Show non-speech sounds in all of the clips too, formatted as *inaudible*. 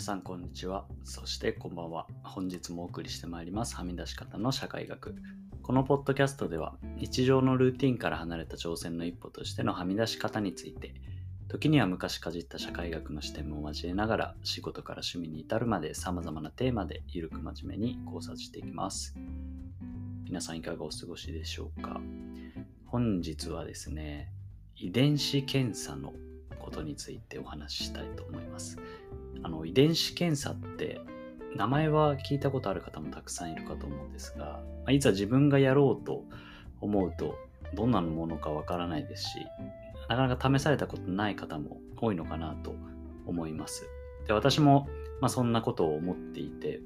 皆さんこんにちは。そしてこんばんは。本日もお送りしてまいります。はみ出し方の社会学。このポッドキャストでは日常のルーティンから離れた挑戦の一歩としてのはみ出し方について、時には昔かじった社会学の視点も交えながら仕事から趣味に至るまで様々なテーマでゆるく真面目に考察していきます。皆さんいかがお過ごしでしょうか本日はですね、遺伝子検査のことについてお話ししたいと思います。あの遺伝子検査って名前は聞いたことある方もたくさんいるかと思うんですが、まいざ自分がやろうと思うとどんなものかわからないですし、なかなか試されたことない方も多いのかなと思います。で私も、まあ、そんなことを思っていて、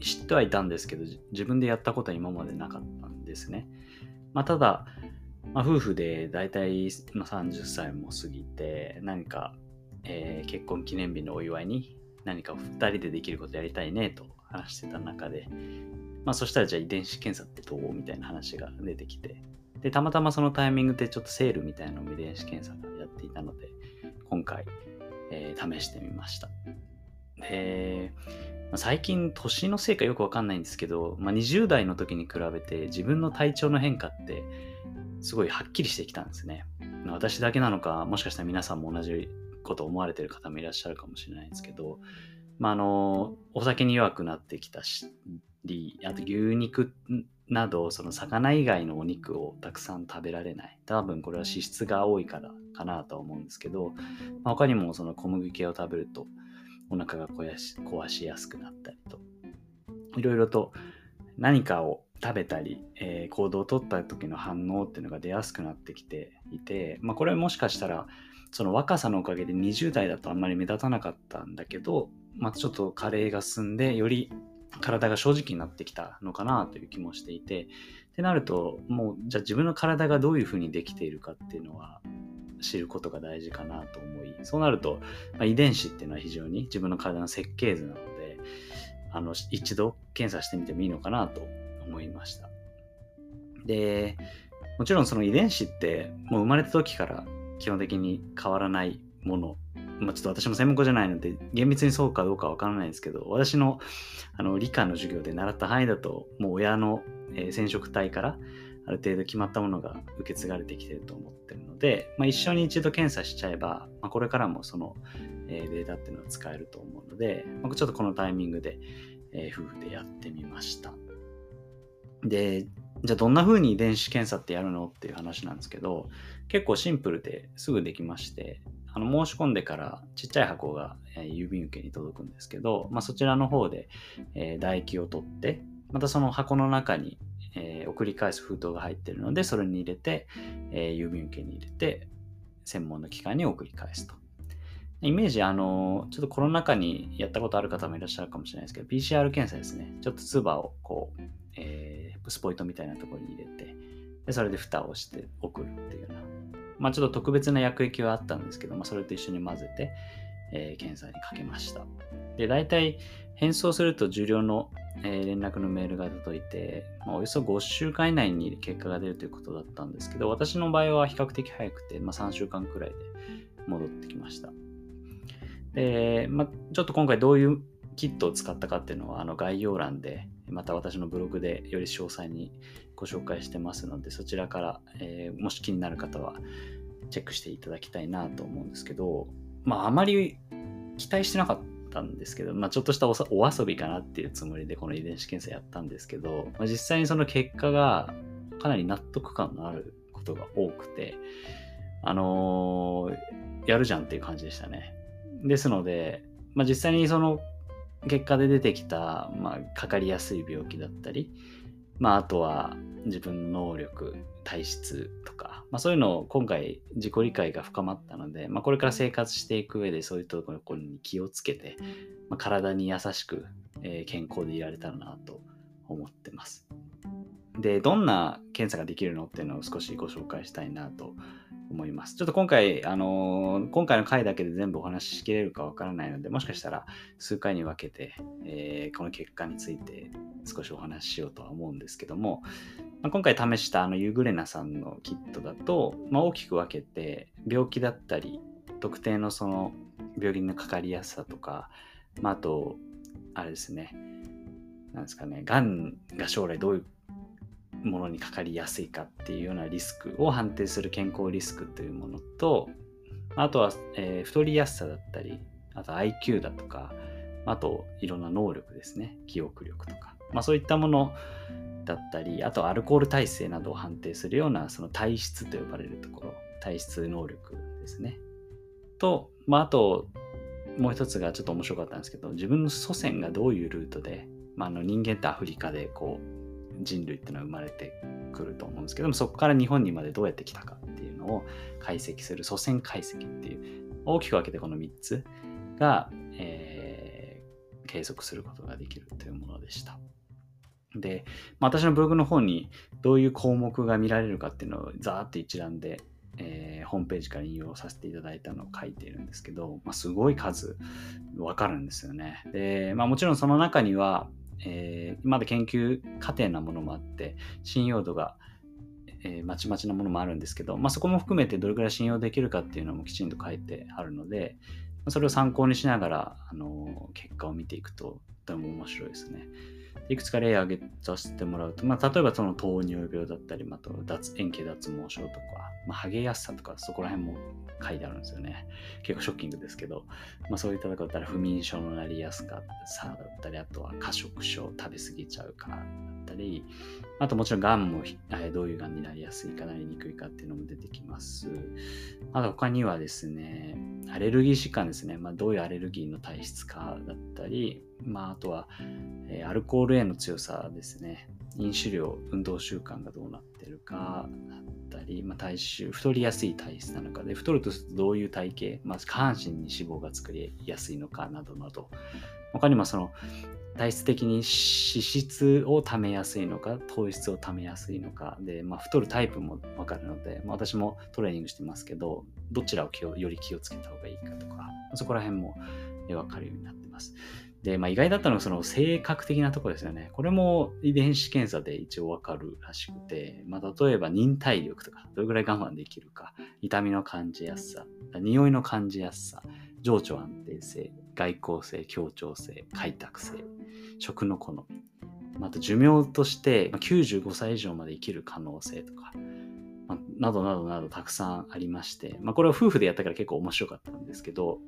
知ってはいたんですけど、自分でやったことは今までなかったんですね。まあ、ただ、まあ、夫婦で大体30歳も過ぎて、何かえー、結婚記念日のお祝いに何か2人でできることやりたいねと話してた中で、まあそしたらじゃあ遺伝子検査ってどうみたいな話が出てきて、で、たまたまそのタイミングでちょっとセールみたいなのを遺伝子検査がやっていたので、今回、えー、試してみました。で、まあ、最近年のせいかよくわかんないんですけど、まあ、20代の時に比べて自分の体調の変化ってすごいはっきりしてきたんですね。私だけなのか、もしかしたら皆さんも同じこと思われてる方もいらっしゃるかもしれないんですけど、まあ、あの、お酒に弱くなってきたり、あと牛肉など、その魚以外のお肉をたくさん食べられない。多分これは脂質が多いからかなとは思うんですけど、まあ、他にもその小麦系を食べるとお腹が壊し壊しやすくなったりと、いろいろと何かを食べたり、えー、行動をとった時の反応っていうのが出やすくなってきていて、まあ、これもしかしたらその若さのおかげで20代だとあんまり目立たなかったんだけど、またちょっと加齢が進んで、より体が正直になってきたのかなという気もしていて、ってなると、もう、じゃあ自分の体がどういうふうにできているかっていうのは知ることが大事かなと思い、そうなると、まあ、遺伝子っていうのは非常に自分の体の設計図なので、あの、一度検査してみてもいいのかなと思いました。で、もちろんその遺伝子ってもう生まれた時から基本的に変わらないもの。まあ、ちょっと私も専門家じゃないので、厳密にそうかどうかわからないんですけど、私のあの理科の授業で習った範囲だと、もう親の、え、染色体からある程度決まったものが受け継がれてきてると思ってるので、まあ、一緒に一度検査しちゃえば、まあ、これからもその、え、データっていうのは使えると思うので、ま、ちょっとこのタイミングで、え、夫婦でやってみました。で、じゃあどんな風に遺伝子検査ってやるのっていう話なんですけど、結構シンプルですぐできまして、あの申し込んでからちっちゃい箱が郵便受けに届くんですけど、まあ、そちらの方で、え、唾液を取って、またその箱の中に、え、送り返す封筒が入ってるので、それに入れて、え、郵便受けに入れて、専門の機関に送り返すと。イメージ、あの、ちょっとコロナ禍にやったことある方もいらっしゃるかもしれないですけど、PCR 検査ですね。ちょっと唾をこう、えー、スポイトみたいなところに入れて、でそれで蓋をして送るっていうような。まあちょっと特別な薬液はあったんですけど、まあそれと一緒に混ぜて、えー、検査にかけました。で、大体返送すると重量の、えー、連絡のメールが届いて、まあ、およそ5週間以内に結果が出るということだったんですけど、私の場合は比較的早くて、まあ、3週間くらいで戻ってきました。で、まあ、ちょっと今回どういうキットを使ったかっていうのは、あの概要欄で、また私のブログでより詳細にご紹介してますので、そちらから、えー、もし気になる方はチェックしていただきたいなと思うんですけど、まあ、あまり期待してなかったんですけど、まあ、ちょっとしたお遊びかなっていうつもりでこの遺伝子検査やったんですけど、まあ、実際にその結果がかなり納得感のあることが多くて、あのー、やるじゃんっていう感じでしたね。ですので、まあ、実際にその結果で出てきた、まあ、かかりやすい病気だったり、まあ、あとは自分の能力、体質とか、まあ、そういうのを今回自己理解が深まったので、まあ、これから生活していく上でそういうところに気をつけて、まあ、体に優しく、えー、健康でいられたらなと思ってます。で、どんな検査ができるのっていうのを少しご紹介したいなと思います。ちょっと今回、あのー、今回の回だけで全部お話ししきれるかわからないので、もしかしたら数回に分けて、えー、この結果について少しお話ししようとは思うんですけども、まあ、今回試したあのユグレナさんのキットだと、まあ、大きく分けて、病気だったり、特定のその病気のかかりやすさとか、まあ、あと、あれですね、なんですかね、がんが将来どういうものにかかりやすいかっていうようなリスクを判定する健康リスクというものと、あとは、えー、太りやすさだったり、あと IQ だとか、あといろんな能力ですね、記憶力とか、まあ、そういったものだったり、あとアルコール耐性などを判定するようなその体質と呼ばれるところ、体質能力ですね。と、まあ、あともう一つがちょっと面白かったんですけど、自分の祖先がどういうルートで、まあ、あの人間ってアフリカでこう人類っていうのは生まれてくると思うんですけども、そこから日本にまでどうやって来たかっていうのを解析する祖先解析っていう、大きく分けてこの3つが、えー、計測することができるというものでした。で、まあ、私のブログの方にどういう項目が見られるかっていうのをザーって一覧で、えー、ホームページから引用させていただいたのを書いているんですけど、まあ、すごい数わかるんですよね。で、まあ、もちろんその中には、えー、まだ研究過程なものもあって信用度が、えー、まちまちなものもあるんですけど、まあ、そこも含めてどれくらい信用できるかっていうのもきちんと書いてあるのでそれを参考にしながらあの結果を見ていくととても面白いですね。いくつか例を挙げさせてもらうと、まあ、例えばその糖尿病だったり、また脱円形脱毛症とか、まあ、ハゲやすさとか、そこら辺も書いてあるんですよね。結構ショッキングですけど、まあ、そういったとこだったら不眠症のなりやすさだったり、あとは過食症、食べ過ぎちゃうかだったり、あともちろんがんもどういうがんになりやすいかなりにくいかっていうのも出てきます。あと他にはですね、アレルギー疾患ですね、まあ、どういうアレルギーの体質かだったり、まあ、あとは、え、アルコールへの強さですね。飲酒量、運動習慣がどうなってるかだったり、まあ、体臭、太りやすい体質なのかで、太るとどういう体型、まあ、下半身に脂肪が作りやすいのかなどなど、他にもその体質的に脂質を貯めやすいのか、糖質を貯めやすいのかで、まあ、太るタイプもわかるので、まあ、私もトレーニングしてますけど、どちらをより気をつけた方がいいかとか、そこら辺もわかるようになってます。で、まあ、意外だったのはその性格的なところですよね。これも遺伝子検査で一応わかるらしくて、まあ、例えば忍耐力とか、どれぐらい我慢できるか、痛みの感じやすさ、匂いの感じやすさ、情緒安定性、外交性、協調性、開拓性、食の好み、また寿命として95歳以上まで生きる可能性とか、まあ、などなどなどたくさんありまして、まあ、これは夫婦でやったから結構面白かったんですけど、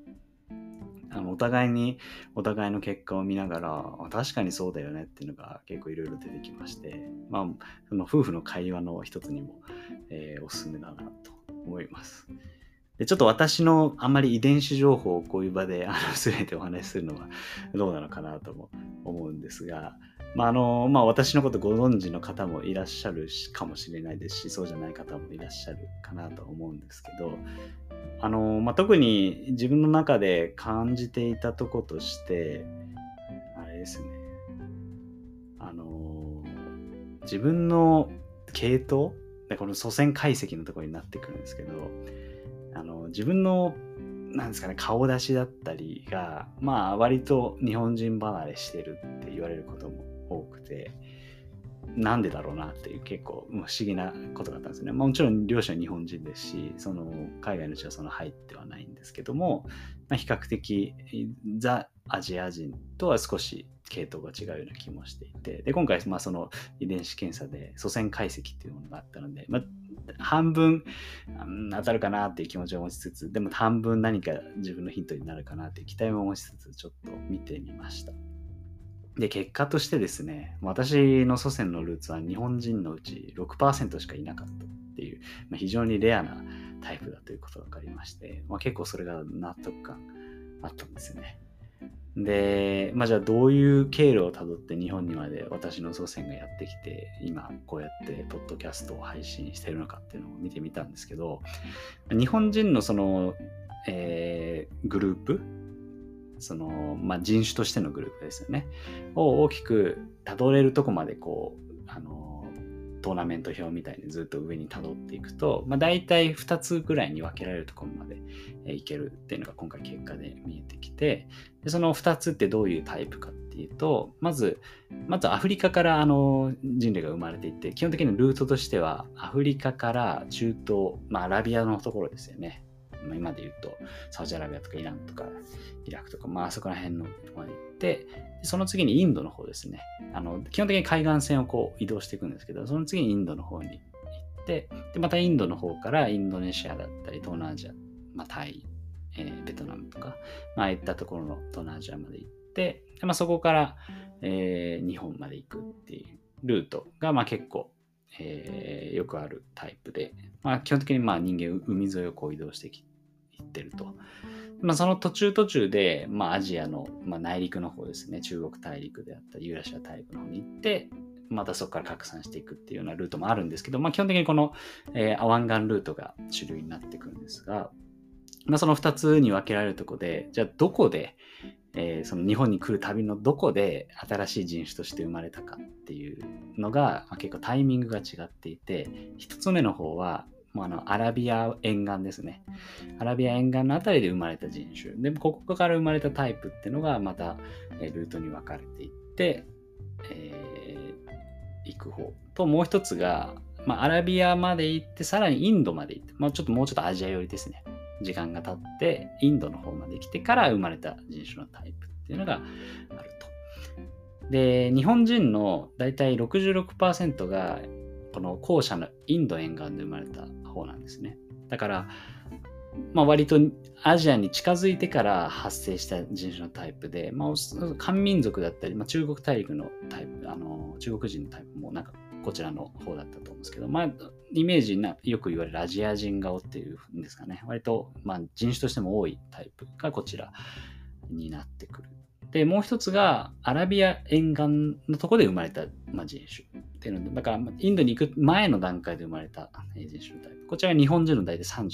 あのお互いにお互いの結果を見ながら確かにそうだよねっていうのが結構いろいろ出てきましてまあその夫婦の会話の一つにも、えー、おすすめだなと思います。でちょっと私のあんまり遺伝子情報をこういう場であの *laughs* 全てお話しするのはどうなのかなとも思うんですがまああのまあ、私のことご存知の方もいらっしゃるかもしれないですしそうじゃない方もいらっしゃるかなと思うんですけどあの、まあ、特に自分の中で感じていたとことして、あれですね。あの、自分の系統この祖先解析のところになってくるんですけど、あの、自分の、なんですかね、顔出しだったりが、まあ、割と日本人離れしてるって言われることも多くて、なんでだろうなっていう結構不思議なことだったんですね。まもちろん両者日本人ですし、その海外の人はその入ってはないんですけども、まあ、比較的ザ・アジア人とは少し系統が違うような気もしていて、で、今回、まあ、その遺伝子検査で祖先解析っていうものがあったので、まあ、半分、当たるかなっていう気持ちを持ちつつ、でも半分何か自分のヒントになるかなっていう期待も持ちつつ、ちょっと見てみました。で、結果としてですね、私の祖先のルーツは日本人のうち6%しかいなかったっていう、まあ、非常にレアなタイプだということが分かりまして、まあ、結構それが納得感あったんですよね。で、まあ、じゃあどういう経路をたどって日本にまで私の祖先がやってきて、今こうやってポッドキャストを配信してるのかっていうのを見てみたんですけど、日本人のその、えー、グループその、まあ、人種としてのグループですよね。を大きくたどれるとこまでこう、あの、トーナメント表みたいにずっと上にたどっていくと、まあ、大体2つぐらいに分けられるところまでいけるっていうのが今回結果で見えてきて、でその2つってどういうタイプかっていうと、まず、まずアフリカからあの人類が生まれていって、基本的にルートとしてはアフリカから中東、まあ、アラビアのところですよね。まあ、今で言うと、サウジアラビアとかイランとか、イラクとか、まあ、そこら辺のところまで行って、その次にインドの方ですね。あの、基本的に海岸線をこう移動していくんですけど、その次にインドの方に行って、で、またインドの方からインドネシアだったり、東南アジア、まあ、タイ、えー、ベトナムとか、まあ、あいったところの東南アジアまで行って、でまあ、そこから、えー、日本まで行くっていうルートが、まあ、結構、えー、よくあるタイプで、まあ、基本的にまあ人間海沿いをこう移動していってると。まあ、その途中途中で、まあ、アジアの、まあ、内陸の方ですね、中国大陸であったり、ユーラシア大陸の方に行って、またそこから拡散していくっていうようなルートもあるんですけど、まあ、基本的にこの、えー、アワンガンルートが主流になってくるんですが、まあ、その2つに分けられるとこで、じゃあどこで、えー、その日本に来る旅のどこで新しい人種として生まれたかっていうのが、まあ、結構タイミングが違っていて1つ目の方はもうあのアラビア沿岸ですね。アラビア沿岸のあたりで生まれた人種。でここから生まれたタイプっていうのがまた、えルートに分かれていって、えー、行く方ともう一つが、まあ、アラビアまで行ってさらにインドまで行って、まあ、ちょっともうちょっとアジア寄りですね。時間が経ってインドの方まで来てから生まれた人種のタイプっていうのがあると。で日本人の大体66%がこの後者のインド沿岸で生まれた方なんですね。だから、まあ、割とアジアに近づいてから発生した人種のタイプで、まあ、漢民族だったり、まあ、中国大陸のタイプ、あの中国人のタイプもなんかこちらの方だったと思うんですけど、まあ、イメージな、よく言われるアジア人顔っていうんですかね。割と、まあ、人種としても多いタイプがこちらになってくる。で、もう一つが、アラビア沿岸のところで生まれた、まあ、人種っていうので、だから、インドに行く前の段階で生まれた人種のタイプ。こちらは日本人の大体33%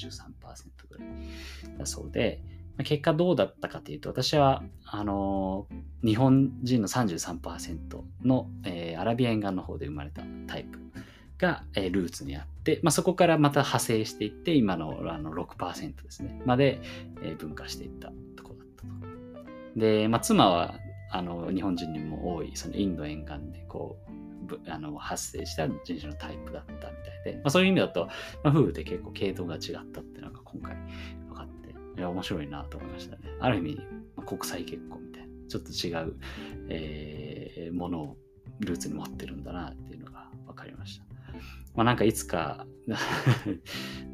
ぐらいだそうで、結果どうだったかというと、私は、あのー、日本人の33%の、えー、アラビア沿岸の方で生まれたタイプが、えー、ルーツにあって、まあ、そこからまた派生していって、今のあの6%ですね、まで、え、分化していったところ。で、まあ、妻は、あの、日本人にも多い、そのインド沿岸で、こう、あの発生した人種のタイプだったみたいで、まあ、そういう意味だと、まあ、夫婦で結構系統が違ったっていうのが今回分かっていや、面白いなと思いましたね。ある意味、まあ、国際結婚みたいな、ちょっと違う、えー、ものをルーツに持ってるんだなっていうのが分かりました。まあなんかいつか *laughs*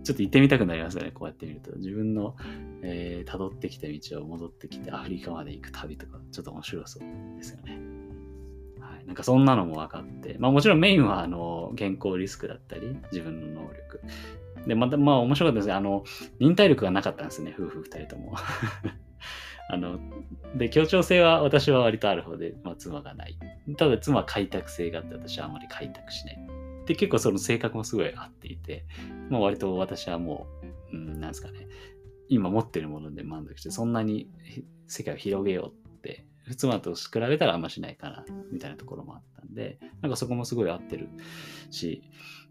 ちょっと行ってみたくなりますよね、こうやって見ると。自分の、えー、辿ってきた道を戻ってきてアフリカまで行く旅とか、ちょっと面白そうですよね。はい。なんかそんなのも分かって、まあもちろんメインはあの、健康リスクだったり、自分の能力、で、また、まあ面白かったですね。あの、忍耐力がなかったんですね、夫婦二人とも。*laughs* あの、で、協調性は私は割とある方で、まあ妻がない。ただ妻は開拓性があって私はあまり開拓しない。で、結構その性格もすごい合っていて、まあ割と私はもう、うん、なんですかね、今持ってるもので満足して、そんなに世界を広げようって、妻と比べたらあんましないかな、みたいなところもあったんで、なんかそこもすごい合ってるし、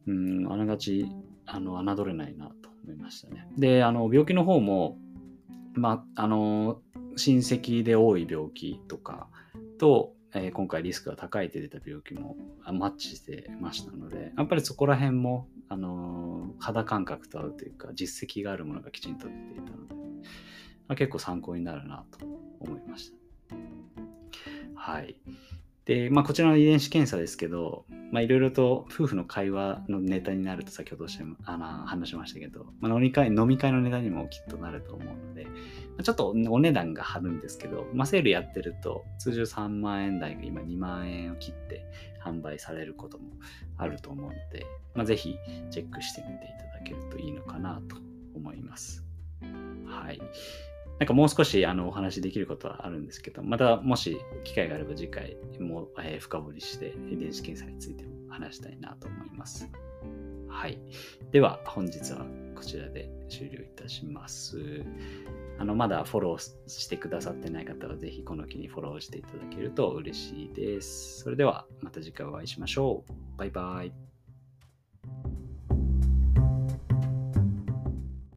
うん、あながちあの、侮れないなと思いましたね。で、あの、病気の方も、まあ、あの、親戚で多い病気とかと、えー、今回リスクが高いって出た病気もマッチしてましたので、やっぱりそこら辺も、あの肌感覚と合うというか、実績があるものがきちんと出ていたので、まあ、結構参考になるなと思いました。はい。で、まあ、こちらの遺伝子検査ですけど、まあ、いろいろと夫婦の会話のネタになると先ほどしあの話しましたけど、まあ、飲み会飲み会のネタにもきっとなると思うので、まちょっとお値段が張るんですけど、まあ、セールやってると通常3万円台が今2万円を切って販売されることもあると思うので、まあ、ぜひチェックしてみていただけるといいのかなと思います。はい。なんかもう少しあのお話できることはあるんですけど、またもし機会があれば次回も、えー、深掘りして遺伝子検査についても話したいなと思います。はい。では本日はこちらで終了いたします。あのまだフォローしてくださってない方はぜひこの機にフォローしていただけると嬉しいです。それではまた次回お会いしましょう。バイバイ。